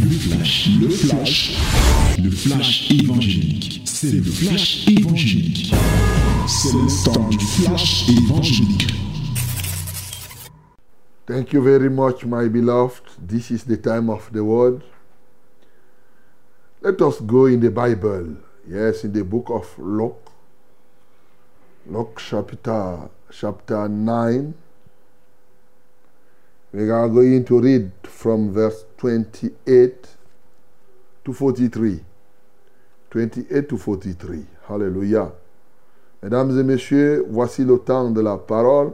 Le flash, le flash, le flash évangélique. C'est le flash évangélique. C'est le temps du flash évangélique. Thank you very much, my beloved. This is the time of the word. Let us go in the Bible. Yes, in the book of Luke. Luke chapter, chapter 9. We are going to read from verse 28 to 43. 28 to 43. Hallelujah. Mesdames et messieurs, voici le temps de la parole.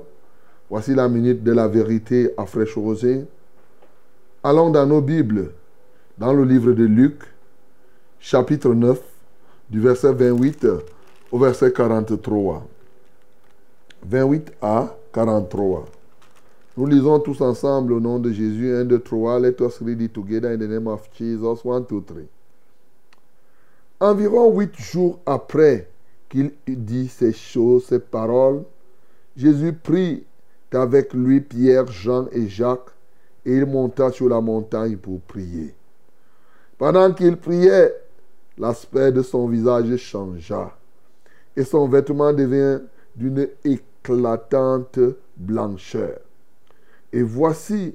Voici la minute de la vérité à fraîche rosée. Allons dans nos Bibles, dans le livre de Luc, chapitre 9, du verset 28 au verset 43. 28 à 43. Nous lisons tous ensemble au nom de Jésus. 1, 2, 3. Let us read it together in the name of Jesus. 1, 2, 3. Environ huit jours après qu'il eut dit ces choses, ces paroles, Jésus prit avec lui Pierre, Jean et Jacques, et il monta sur la montagne pour prier. Pendant qu'il priait, l'aspect de son visage changea, et son vêtement devint d'une éclatante blancheur. Et voici,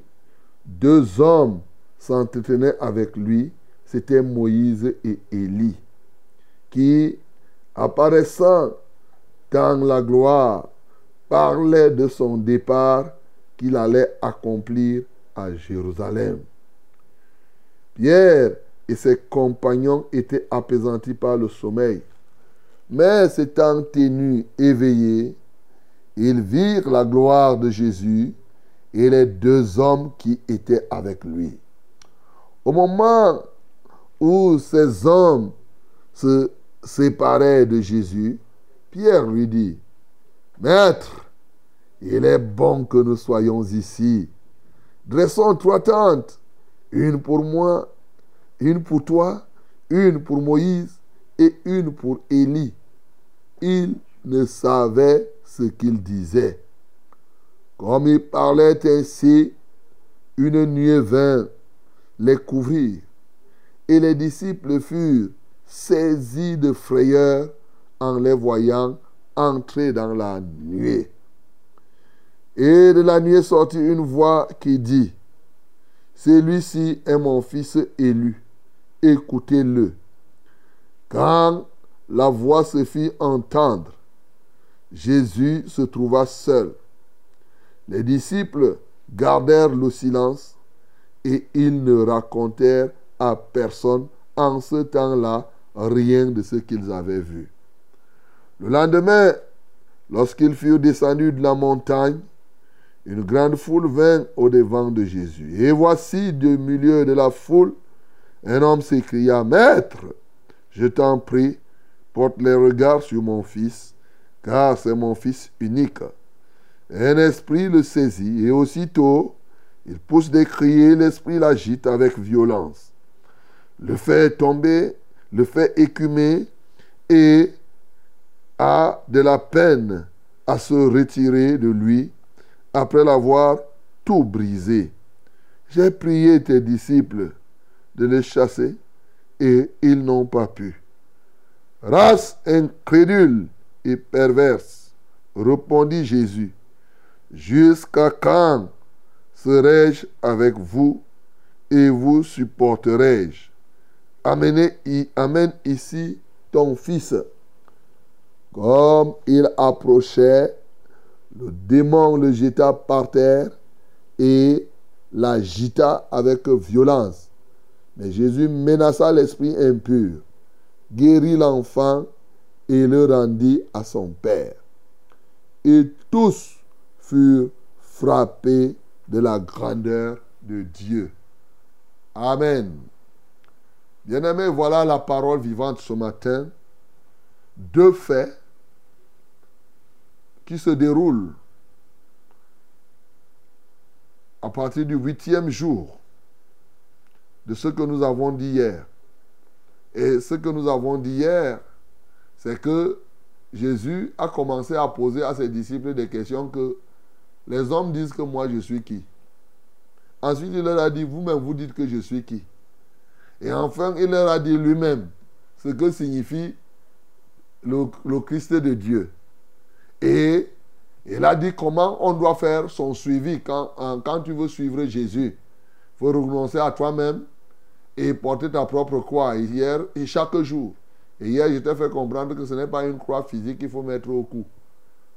deux hommes s'entretenaient avec lui, c'étaient Moïse et Élie, qui, apparaissant dans la gloire, parlaient de son départ qu'il allait accomplir à Jérusalem. Pierre et ses compagnons étaient apaisantis par le sommeil, mais s'étant tenus éveillés, ils virent la gloire de Jésus et les deux hommes qui étaient avec lui. Au moment où ces hommes se séparaient de Jésus, Pierre lui dit, Maître, il est bon que nous soyons ici. Dressons trois tentes, une pour moi, une pour toi, une pour Moïse et une pour Élie. Il ne savait ce qu'il disait. Comme il parlait ainsi, une nuée vint les couvrir, et les disciples furent saisis de frayeur en les voyant entrer dans la nuée. Et de la nuée sortit une voix qui dit, Celui-ci est mon fils élu, écoutez-le. Quand la voix se fit entendre, Jésus se trouva seul. Les disciples gardèrent le silence et ils ne racontèrent à personne en ce temps-là rien de ce qu'ils avaient vu. Le lendemain, lorsqu'ils furent descendus de la montagne, une grande foule vint au devant de Jésus. Et voici du milieu de la foule, un homme s'écria, Maître, je t'en prie, porte les regards sur mon fils, car c'est mon fils unique. Un esprit le saisit, et aussitôt, il pousse des cris, l'esprit l'agite avec violence. Le fait tomber, le fait écumer, et a de la peine à se retirer de lui après l'avoir tout brisé. J'ai prié tes disciples de les chasser et ils n'ont pas pu. Race incrédule et perverse, répondit Jésus, jusqu'à quand serai-je avec vous et vous supporterai-je? Amenez, amène ici ton fils. Comme il approchait, le démon le jeta par terre et l'agita avec violence. Mais Jésus menaça l'esprit impur, guérit l'enfant et le rendit à son père. Et tous furent frappés de la grandeur de Dieu. Amen. Bien-aimés, voilà la parole vivante ce matin. Deux faits qui se déroulent à partir du huitième jour de ce que nous avons dit hier. Et ce que nous avons dit hier, c'est que Jésus a commencé à poser à ses disciples des questions que les hommes disent que moi je suis qui? Ensuite, il leur a dit, vous-même, vous dites que je suis qui? Et enfin, il leur a dit lui-même ce que signifie le, Christ de Dieu. Et il a dit comment on doit faire son suivi quand, quand tu veux suivre Jésus. Il faut renoncer à toi-même et porter ta propre croix hier et chaque jour. Et hier, je t'ai fait comprendre que ce n'est pas une croix physique qu'il faut mettre au cou,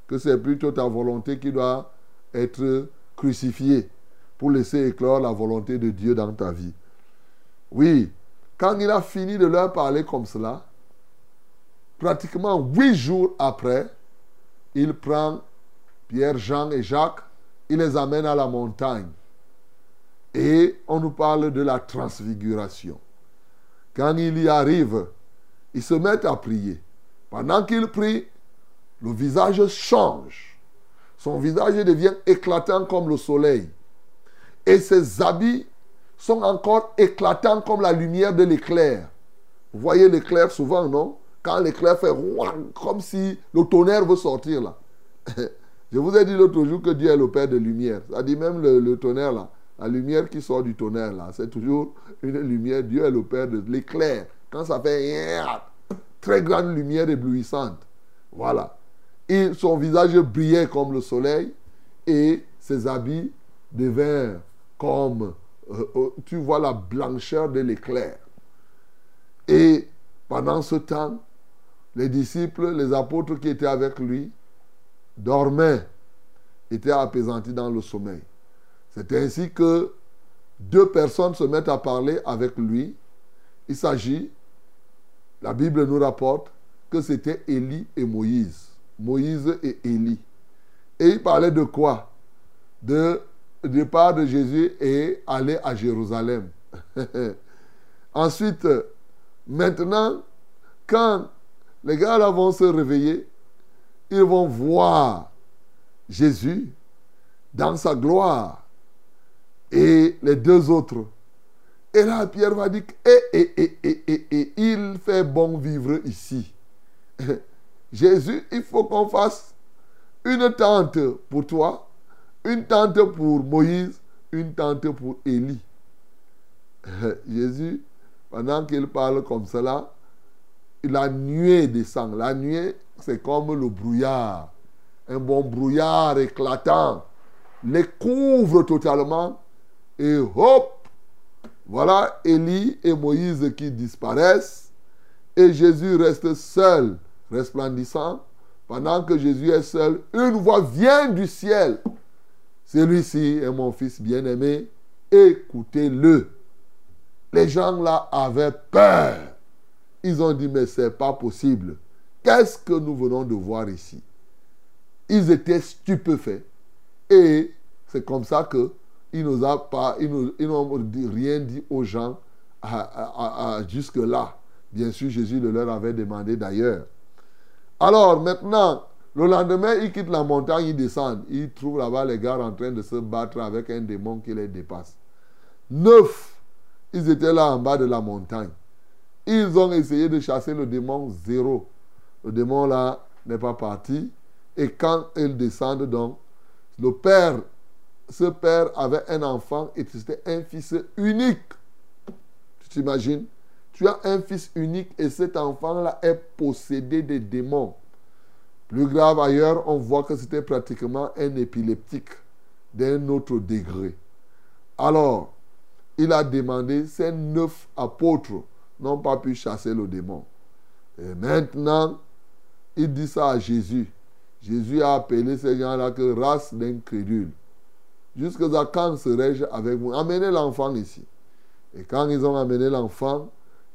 que c'est plutôt ta volonté qui doit être crucifiée pour laisser éclore la volonté de Dieu dans ta vie. Oui, quand il a fini de leur parler comme cela, pratiquement huit jours après, il prend Pierre, Jean et Jacques, il les amène à la montagne. Et on nous parle de la transfiguration. Quand il y arrive, ils se mettent à prier. Pendant qu'il prie, le visage change. Son visage devient éclatant comme le soleil. Et ses habits sont encore éclatants comme la lumière de l'éclair. Vous voyez l'éclair souvent, non? Quand l'éclair fait comme si le tonnerre veut sortir là. Je vous ai dit l'autre jour que Dieu est le Père de lumière. Ça dit même le, tonnerre là. La lumière qui sort du tonnerre là, c'est toujours une lumière. Dieu est le Père de l'éclair. Quand ça fait très grande lumière éblouissante. Voilà. Son visage brillait comme le soleil et ses habits devinrent comme, euh, euh, tu vois la blancheur de l'éclair. Et pendant ce temps, les disciples, les apôtres qui étaient avec lui, dormaient, étaient apaisantis dans le sommeil. C'est ainsi que deux personnes se mettent à parler avec lui. Il s'agit, la Bible nous rapporte, que c'était Élie et Moïse. Moïse et Élie. Et il parlait de quoi? De départ de Jésus et aller à Jérusalem. Ensuite, maintenant, quand les gars là vont se réveiller, ils vont voir Jésus dans sa gloire et les deux autres. Et là, Pierre va dire, et, et, et, et, il fait bon vivre ici. Jésus, il faut qu'on fasse une tente pour toi, une tente pour Moïse, une tente pour Élie. Jésus, pendant qu'il parle comme cela, la nuée descend. La nuée, c'est comme le brouillard. Un bon brouillard éclatant les couvre totalement et hop, voilà Élie et Moïse qui disparaissent et Jésus reste seul, resplendissant. Pendant que Jésus est seul, une voix vient du ciel. Celui-ci est mon fils bien-aimé, écoutez-le. Les gens là avaient peur. Ils ont dit, mais ce n'est pas possible. Qu'est-ce que nous venons de voir ici? Ils étaient stupéfaits. Et c'est comme ça que il n'ont pas, rien dit aux gens jusque-là. Bien sûr, Jésus le leur avait demandé d'ailleurs. Alors maintenant, le lendemain, ils quittent la montagne, ils descendent. Ils trouvent là-bas les gars en train de se battre avec un démon qui les dépasse. Neuf, ils étaient là en bas de la montagne. Ils ont essayé de chasser le démon zéro. Le démon là n'est pas parti. Et quand ils descendent donc, le père ce père avait un enfant et c'était un fils unique. Tu t'imagines? Tu as un fils unique et cet enfant-là est possédé des démons. Plus grave ailleurs, on voit que c'était pratiquement un épileptique d'un autre degré. Alors, il a demandé, ces neuf apôtres n'ont pas pu chasser le démon. Et maintenant, il dit ça à Jésus. Jésus a appelé ces gens-là que race d'incrédules. Jusqu'à quand serai-je avec vous? Amenez l'enfant ici. Et quand ils ont amené l'enfant,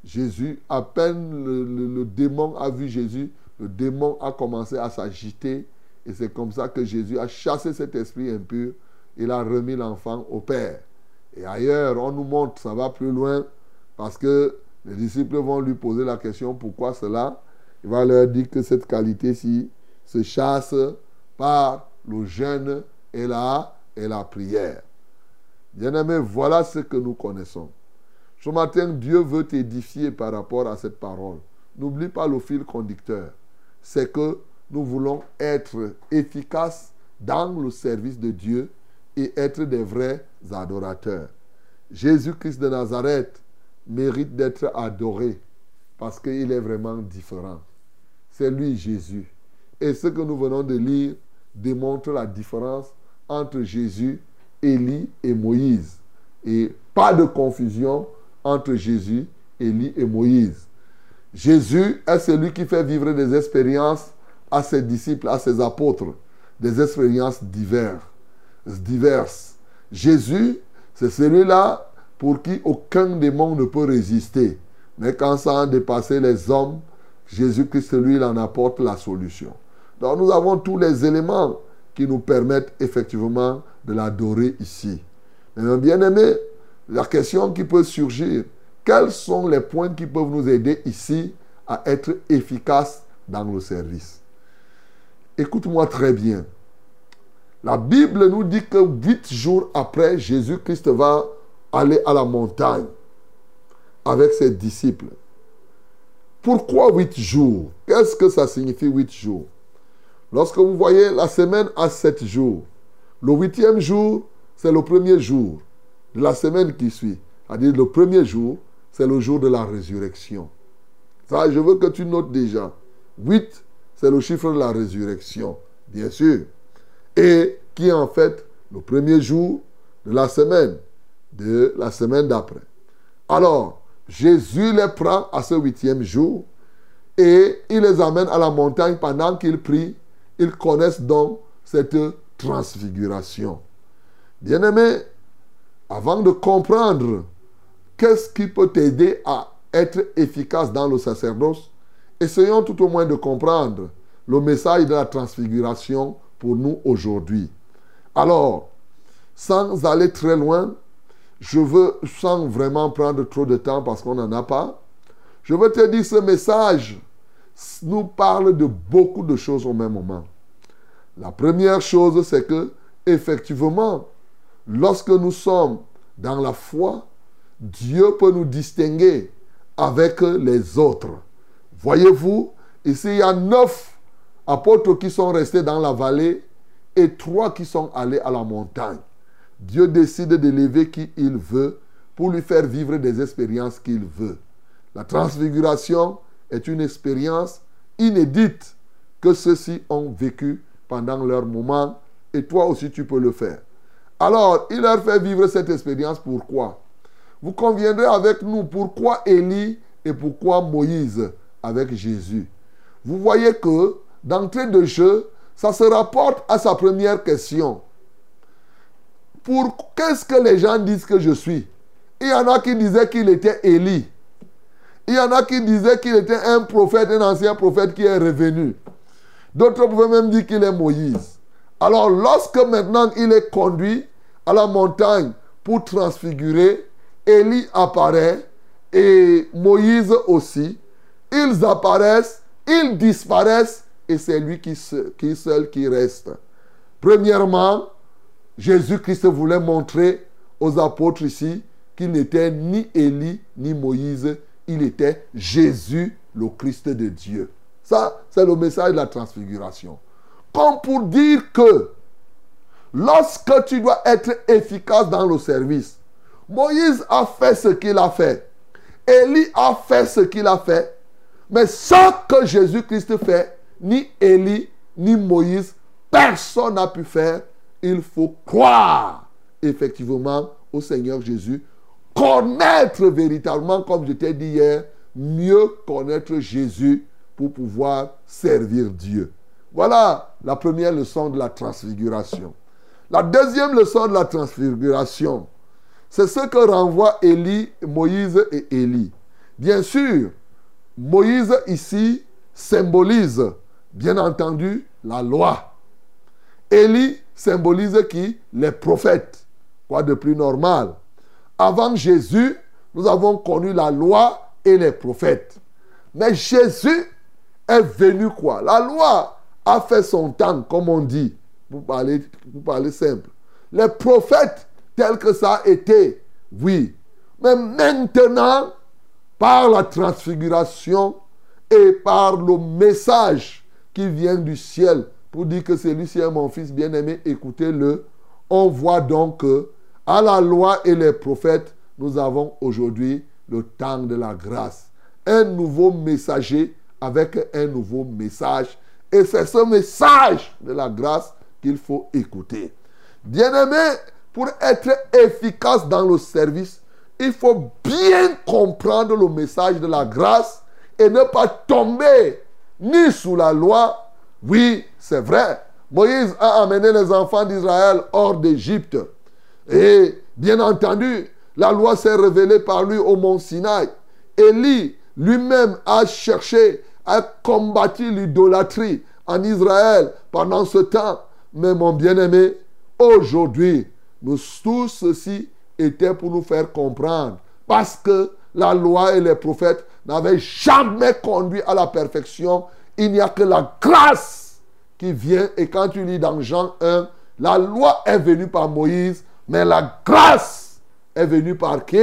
Jésus, à peine le, démon a vu Jésus, le démon a commencé à s'agiter. Et c'est comme ça que Jésus a chassé cet esprit impur. Il a remis l'enfant au Père. Et ailleurs, on nous montre, ça va plus loin, parce que les disciples vont lui poser la question, pourquoi cela? Il va leur dire que cette qualité-ci se chasse par le jeûne et la et la prière. Bien-aimé, voilà ce que nous connaissons. Ce matin, Dieu veut t'édifier par rapport à cette parole. N'oublie pas le fil conducteur. C'est que nous voulons être efficaces dans le service de Dieu et être des vrais adorateurs. Jésus-Christ de Nazareth mérite d'être adoré parce qu'il est vraiment différent. C'est lui Jésus. Et ce que nous venons de lire démontre la différence entre Jésus, Élie et Moïse. Et pas de confusion entre Jésus, Élie et Moïse. Jésus est celui qui fait vivre des expériences à ses disciples, à ses apôtres, des expériences diverses. diverses. Jésus, c'est celui-là pour qui aucun démon ne peut résister. Mais quand ça a dépassé les hommes, Jésus-Christ, lui, il en apporte la solution. Donc nous avons tous les éléments qui nous permettent effectivement de l'adorer ici. Mais bien aimé, la question qui peut surgir, quels sont les points qui peuvent nous aider ici à être efficaces dans le service? Écoute-moi très bien. La Bible nous dit que huit jours après, Jésus-Christ va aller à la montagne avec ses disciples. Pourquoi huit jours? Qu'est-ce que ça signifie huit jours? Lorsque vous voyez la semaine à sept jours, le huitième jour, c'est le premier jour la semaine qui suit. C'est-à-dire le premier jour, c'est le jour de la résurrection. Ça, je veux que tu notes déjà. Huit, c'est le chiffre de la résurrection, bien sûr. Et qui est en fait le premier jour de la semaine, de la semaine d'après. Alors, Jésus les prend à ce huitième jour et il les amène à la montagne pendant qu'ils prient. Ils connaissent donc cette transfiguration. Bien-aimé, avant de comprendre qu'est-ce qui peut t'aider à être efficace dans le sacerdoce, essayons tout au moins de comprendre le message de la transfiguration pour nous aujourd'hui. Alors, sans aller très loin, je veux, sans vraiment prendre trop de temps parce qu'on n'en a pas, je veux te dire ce message nous parle de beaucoup de choses au même moment. La première chose, c'est que, effectivement, lorsque nous sommes dans la foi, Dieu peut nous distinguer avec les autres. Voyez-vous, ici, il y a neuf apôtres qui sont restés dans la vallée et trois qui sont allés à la montagne. Dieu décide d'élever qui il veut pour lui faire vivre des expériences qu'il veut. La transfiguration est une expérience inédite que ceux-ci ont vécu pendant leur moment et toi aussi tu peux le faire. Alors, il leur fait vivre cette expérience. Pourquoi? Vous conviendrez avec nous pourquoi Élie et pourquoi Moïse avec Jésus? Vous voyez que d'entrée de jeu, ça se rapporte à sa première question. Pour qu'est-ce que les gens disent que je suis? Il y en a qui disaient qu'il était Élie. Il y en a qui disaient qu'il était un prophète, un ancien prophète qui est revenu. D'autres pouvaient même dire qu'il est Moïse. Alors lorsque maintenant il est conduit à la montagne pour transfigurer, Élie apparaît et Moïse aussi. Ils apparaissent, ils disparaissent et c'est lui qui, seul qui reste. Premièrement, Jésus-Christ voulait montrer aux apôtres ici qu'il n'était ni Élie ni Moïse, il était Jésus, le Christ de Dieu. Ça, c'est le message de la transfiguration. Comme pour dire que lorsque tu dois être efficace dans le service, Moïse a fait ce qu'il a fait. Élie a fait ce qu'il a fait. Mais ce que Jésus-Christ fait, ni Élie, ni Moïse, personne n'a pu faire. Il faut croire effectivement au Seigneur Jésus. Connaître véritablement, comme je t'ai dit hier, mieux connaître Jésus pour pouvoir servir Dieu. Voilà la première leçon de la transfiguration. La deuxième leçon de la transfiguration, c'est ce que renvoient Élie, Moïse et Élie. Bien sûr, Moïse ici symbolise bien entendu, la loi. Élie symbolise qui? Les prophètes. Quoi de plus normal? Avant Jésus, nous avons connu la loi et les prophètes. Mais Jésus est venu quoi? La loi a fait son temps, comme on dit, pour parler, simple. Les prophètes, tels que ça a été, oui. Mais maintenant, par la transfiguration et par le message qui vient du ciel pour dire que celui-ci est mon fils bien-aimé, écoutez-le. On voit donc que à la loi et les prophètes, nous avons aujourd'hui le temps de la grâce. Un nouveau messager avec un nouveau message. Et c'est ce message de la grâce qu'il faut écouter. Bien-aimé, pour être efficace dans le service, il faut bien comprendre le message de la grâce et ne pas tomber ni sous la loi. Oui, c'est vrai. Moïse a amené les enfants d'Israël hors d'Égypte. Et bien entendu, la loi s'est révélée par lui au mont Sinaï. Élie lui-même a cherché à combattre l'idolâtrie en Israël pendant ce temps. Mais mon bien-aimé, aujourd'hui, tous ceci était pour nous faire comprendre. Parce que la loi et les prophètes n'avaient jamais conduit à la perfection. Il n'y a que la grâce qui vient. Et quand tu lis dans Jean 1, la loi est venue par Moïse, mais la grâce est venue par qui?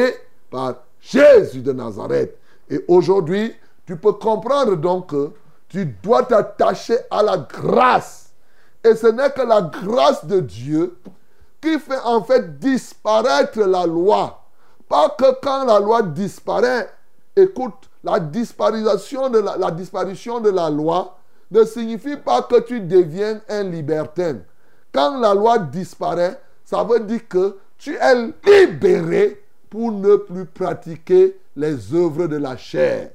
Par Jésus de Nazareth. Et aujourd'hui, tu peux comprendre donc que tu dois t'attacher à la grâce. Et ce n'est que la grâce de Dieu qui fait en fait disparaître la loi. Pas que quand la loi disparaît, écoute, la disparition de la, disparition de la loi ne signifie pas que tu deviens un libertin. Quand la loi disparaît, ça veut dire que tu es libéré pour ne plus pratiquer les œuvres de la chair.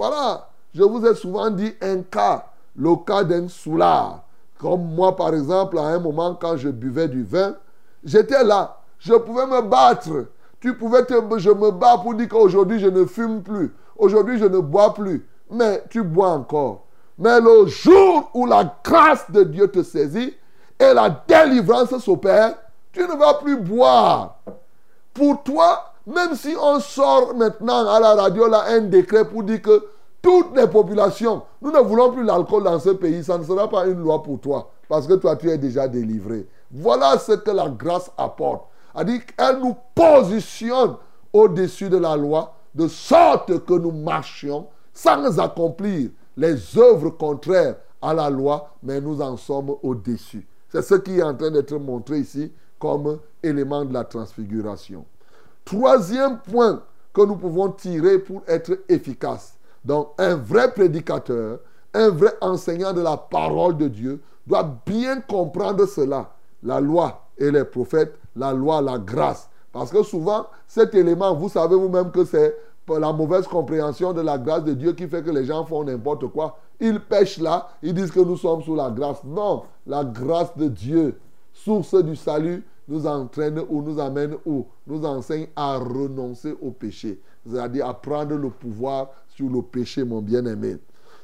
Voilà, je vous ai souvent dit un cas, le cas d'un soulard. Comme moi, par exemple, à un moment, quand je buvais du vin, J'étais là. Je pouvais me battre. Tu pouvais te... Je me bats pour dire qu'aujourd'hui, je ne fume plus. Aujourd'hui, je ne bois plus. Mais tu bois encore. Mais le jour où la grâce de Dieu te saisit et la délivrance s'opère, tu ne vas plus boire. Pour toi, même si on sort maintenant à la radio là un décret pour dire que toutes les populations, nous ne voulons plus l'alcool dans ce pays, ça ne sera pas une loi pour toi. Parce que toi, tu es déjà délivré. Voilà ce que la grâce apporte. Elle nous positionne au-dessus de la loi, de sorte que nous marchions sans accomplir les œuvres contraires à la loi, mais nous en sommes au-dessus. C'est ce qui est en train d'être montré ici comme élément de la transfiguration. Troisième point que nous pouvons tirer pour être efficaces. Donc, un vrai prédicateur, un vrai enseignant de la parole de Dieu doit bien comprendre cela la loi et les prophètes, la loi, la grâce. Parce que souvent, cet élément, vous savez vous-même que c'est la mauvaise compréhension de la grâce de Dieu qui fait que les gens font n'importe quoi. Ils pêchent là, ils disent que nous sommes sous la grâce. Non, la grâce de Dieu, source du salut, nous entraîne ou nous amène ou nous enseigne à renoncer au péché. C'est-à-dire à prendre le pouvoir sur le péché, mon bien-aimé.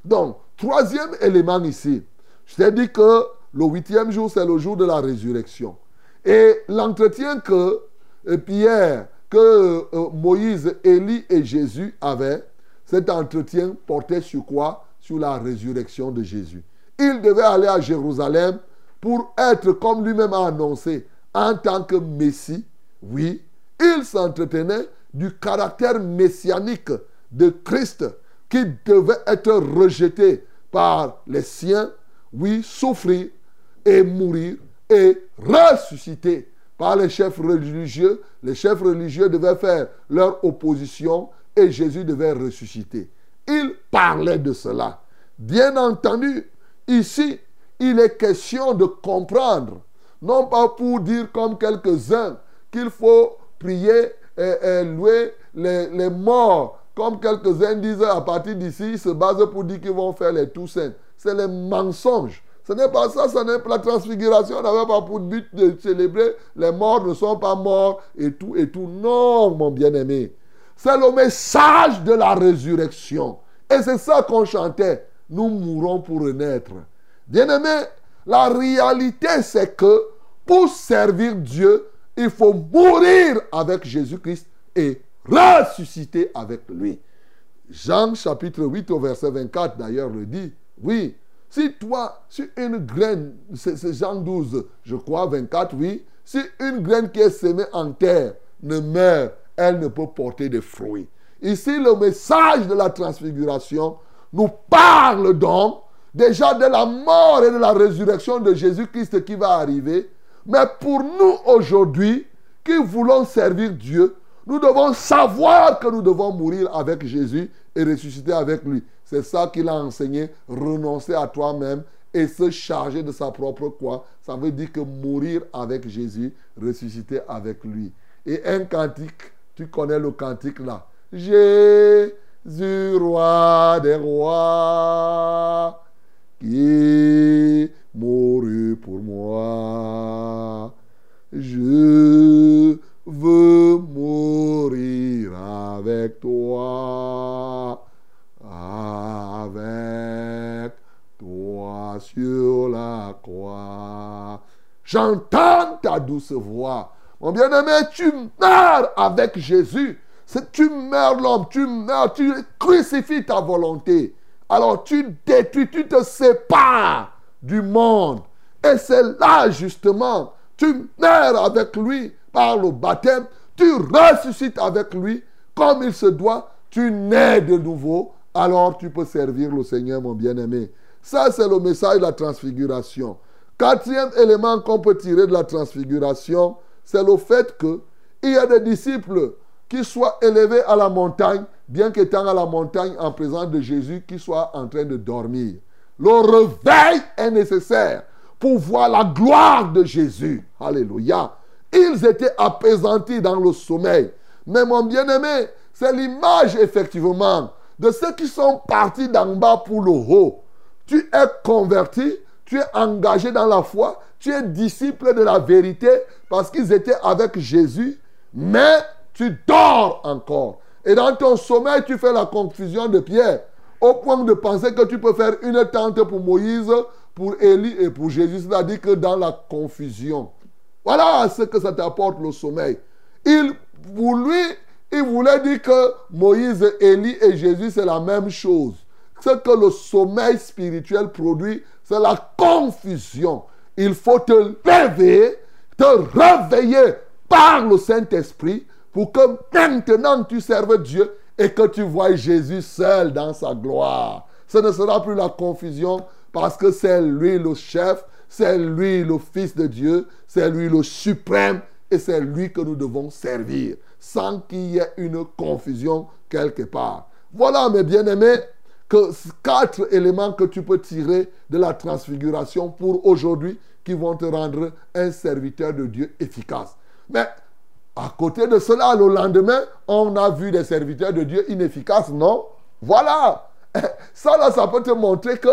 Donc, troisième élément ici, je t'ai dit que le huitième jour, c'est le jour de la résurrection. Et l'entretien que euh, Pierre, que euh, Moïse, Élie et Jésus avaient, cet entretien portait sur quoi? Sur la résurrection de Jésus. Il devait aller à Jérusalem pour être, comme lui-même a annoncé, en tant que Messie. Oui, il s'entretenait du caractère messianique de Christ qui devait être rejeté par les siens, oui, souffrir et mourir et ressusciter par les chefs religieux. Les chefs religieux devaient faire leur opposition et Jésus devait ressusciter. Il parlait de cela. Bien entendu, ici, il est question de comprendre, non pas pour dire comme quelques-uns qu'il faut prier et, louer les, les, morts, comme quelques-uns disent à partir d'ici, ils se basent pour dire qu'ils vont faire les Toussaint. C'est les mensonges. Ce n'est pas ça, ce n'est pas la transfiguration n'avait pas pour but de célébrer les morts ne sont pas morts et tout et tout. Non, mon bien-aimé. C'est le message de la résurrection. Et c'est ça qu'on chantait. Nous mourrons pour renaître. Bien-aimé, la réalité c'est que pour servir Dieu, il faut mourir avec Jésus-Christ et ressusciter avec lui. Jean chapitre 8 au verset 24 d'ailleurs le dit. Oui, si toi, si une graine, c'est Jean 12, je crois, 24, oui, si une graine qui est semée en terre ne meurt, elle ne peut porter de fruits. Ici, le message de la transfiguration nous parle donc déjà de la mort et de la résurrection de Jésus-Christ qui va arriver. Mais pour nous aujourd'hui, qui voulons servir Dieu, Nous devons savoir que nous devons mourir avec Jésus et ressusciter avec lui. C'est ça qu'il a enseigné, renoncer à toi-même et se charger de sa propre croix. Ça veut dire que mourir avec Jésus, ressusciter avec lui. Et un cantique, tu connais le cantique là. Jésus, roi des rois, mourut pour moi. Je veux mourir avec toi, avec toi sur la croix. J'entends ta douce voix. Mon bien-aimé, tu meurs avec Jésus. Tu meurs l'homme, tu meurs, tu crucifies ta volonté. Alors tu détruis, tu te sépares du monde. Et c'est là justement, tu meurs avec lui par le baptême, tu ressuscites avec lui comme il se doit, tu nais de nouveau, alors tu peux servir le Seigneur, mon bien-aimé. Ça, c'est le message de la transfiguration. Quatrième élément qu'on peut tirer de la transfiguration, c'est le fait qu'il y a des disciples qui soient élevés à la montagne, bien qu'étant à la montagne en présence de Jésus, qui soient en train de dormir. Le réveil est nécessaire pour voir la gloire de Jésus. Alléluia. Ils étaient apaisantis dans le sommeil. Mais mon bien-aimé, c'est l'image effectivement de ceux qui sont partis d'en bas pour le haut. Tu es converti, tu es engagé dans la foi, tu es disciple de la vérité parce qu'ils étaient avec Jésus, mais tu dors encore. Et dans ton sommeil, tu fais la confusion de Pierre au point de penser que tu peux faire une tente pour Moïse, pour Élie et pour Jésus. C'est-à-dire que dans la confusion. Voilà ce que ça t'apporte le sommeil. Il, pour lui, il voulait dire que Moïse, Élie et Jésus, c'est la même chose. Ce que le sommeil spirituel produit, c'est la confusion. Il faut te lever, te réveiller par le Saint-Esprit pour que maintenant tu serves Dieu et que tu vois Jésus seul dans sa gloire. Ce ne sera plus la confusion parce que c'est lui le chef, c'est lui le Fils de Dieu, c'est lui le suprême et c'est lui que nous devons servir sans qu'il y ait une confusion quelque part. Voilà mes bien-aimés que quatre éléments que tu peux tirer de la transfiguration pour aujourd'hui qui vont te rendre un serviteur de Dieu efficace. Mais à côté de cela, le lendemain, on a vu des serviteurs de Dieu inefficaces, non? Voilà. Ça, là, ça peut te montrer que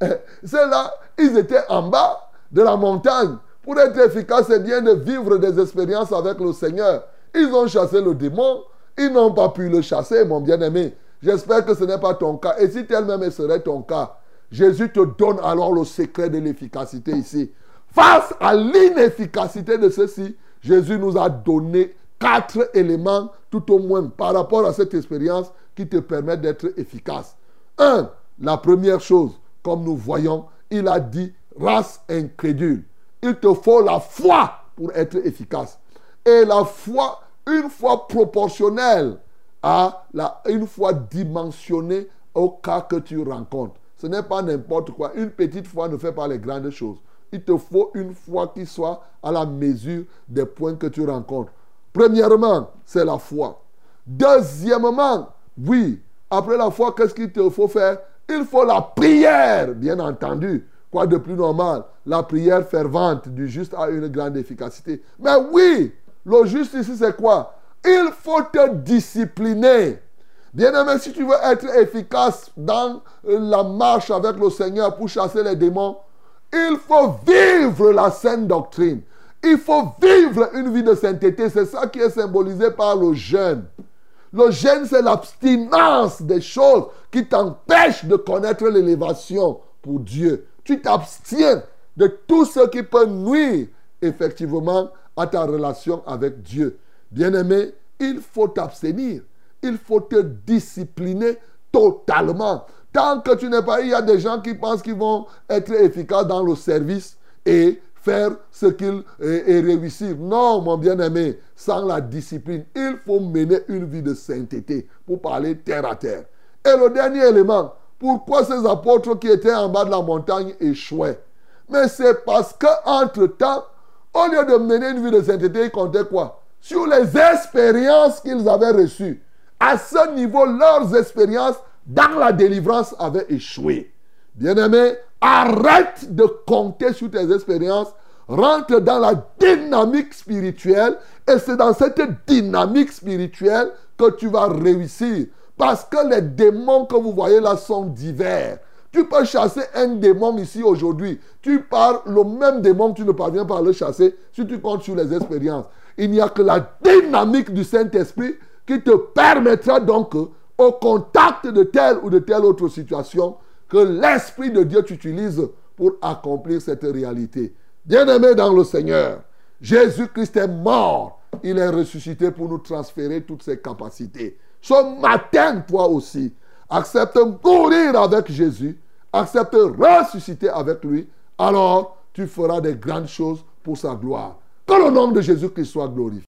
ceux-là, ils étaient en bas de la montagne. Pour être efficace, c'est bien de vivre des expériences avec le Seigneur. Ils ont chassé le démon. Ils n'ont pas pu le chasser, mon bien-aimé. J'espère que ce n'est pas ton cas. Et si tel-même serait ton cas, Jésus te donne alors le secret de l'efficacité ici. Face à l'inefficacité de ceci, Jésus nous a donné quatre éléments, tout au moins, par rapport à cette expérience qui te permettent d'être efficace. Un, la première chose, comme nous voyons, il a dit race incrédule. Il te faut la foi pour être efficace. Et la foi, une foi proportionnelle à la, une foi dimensionnée au cas que tu rencontres. Ce n'est pas n'importe quoi. Une petite foi ne fait pas les grandes choses. Il te faut une foi qui soit à la mesure des points que tu rencontres. Premièrement, c'est la foi. Deuxièmement, oui, après la foi, qu'est-ce qu'il te faut faire? Il faut la prière, bien entendu. Quoi de plus normal? La prière fervente du juste a une grande efficacité. Mais oui, le juste ici, c'est quoi? Il faut te discipliner. Bien aimé, si tu veux être efficace dans la marche avec le Seigneur pour chasser les démons, il faut vivre la sainte doctrine. Il faut vivre une vie de sainteté. C'est ça qui est symbolisé par le jeûne. Le jeûne, c'est l'abstinence des choses qui t'empêchent de connaître l'élévation pour Dieu. Tu t'abstiens de tout ce qui peut nuire effectivement à ta relation avec Dieu. Bien-aimé, il faut t'abstenir. Il faut te discipliner totalement. Tant que tu n'es pas, il y a des gens qui pensent qu'ils vont être efficaces dans le service et faire ce qu'ils et, réussir. Non, mon bien-aimé, sans la discipline, il faut mener une vie de sainteté pour parler terre à terre. Et le dernier élément, pourquoi ces apôtres qui étaient en bas de la montagne échouaient? Mais c'est parce qu'entre-temps, au lieu de mener une vie de sainteté, ils comptaient quoi? Sur les expériences qu'ils avaient reçues. À ce niveau, leurs expériences dans la délivrance avaient échoué. Bien-aimé, arrête de compter sur tes expériences. Rentre dans la dynamique spirituelle et c'est dans cette dynamique spirituelle que tu vas réussir. Parce que les démons que vous voyez là sont divers. Tu peux chasser un démon ici aujourd'hui. Tu parles le même démon, tu ne parviens pas à le chasser si tu comptes sur les expériences. Il n'y a que la dynamique du Saint-Esprit qui te permettra donc, au contact de telle ou de telle autre situation, que l'Esprit de Dieu t'utilise pour accomplir cette réalité. Bien-aimé dans le Seigneur, Jésus-Christ est mort. Il est ressuscité pour nous transférer toutes ses capacités. Ce matin, toi aussi, accepte mourir avec Jésus, accepte ressusciter avec lui, alors tu feras des grandes choses pour sa gloire. Que le nom de Jésus-Christ soit glorifié.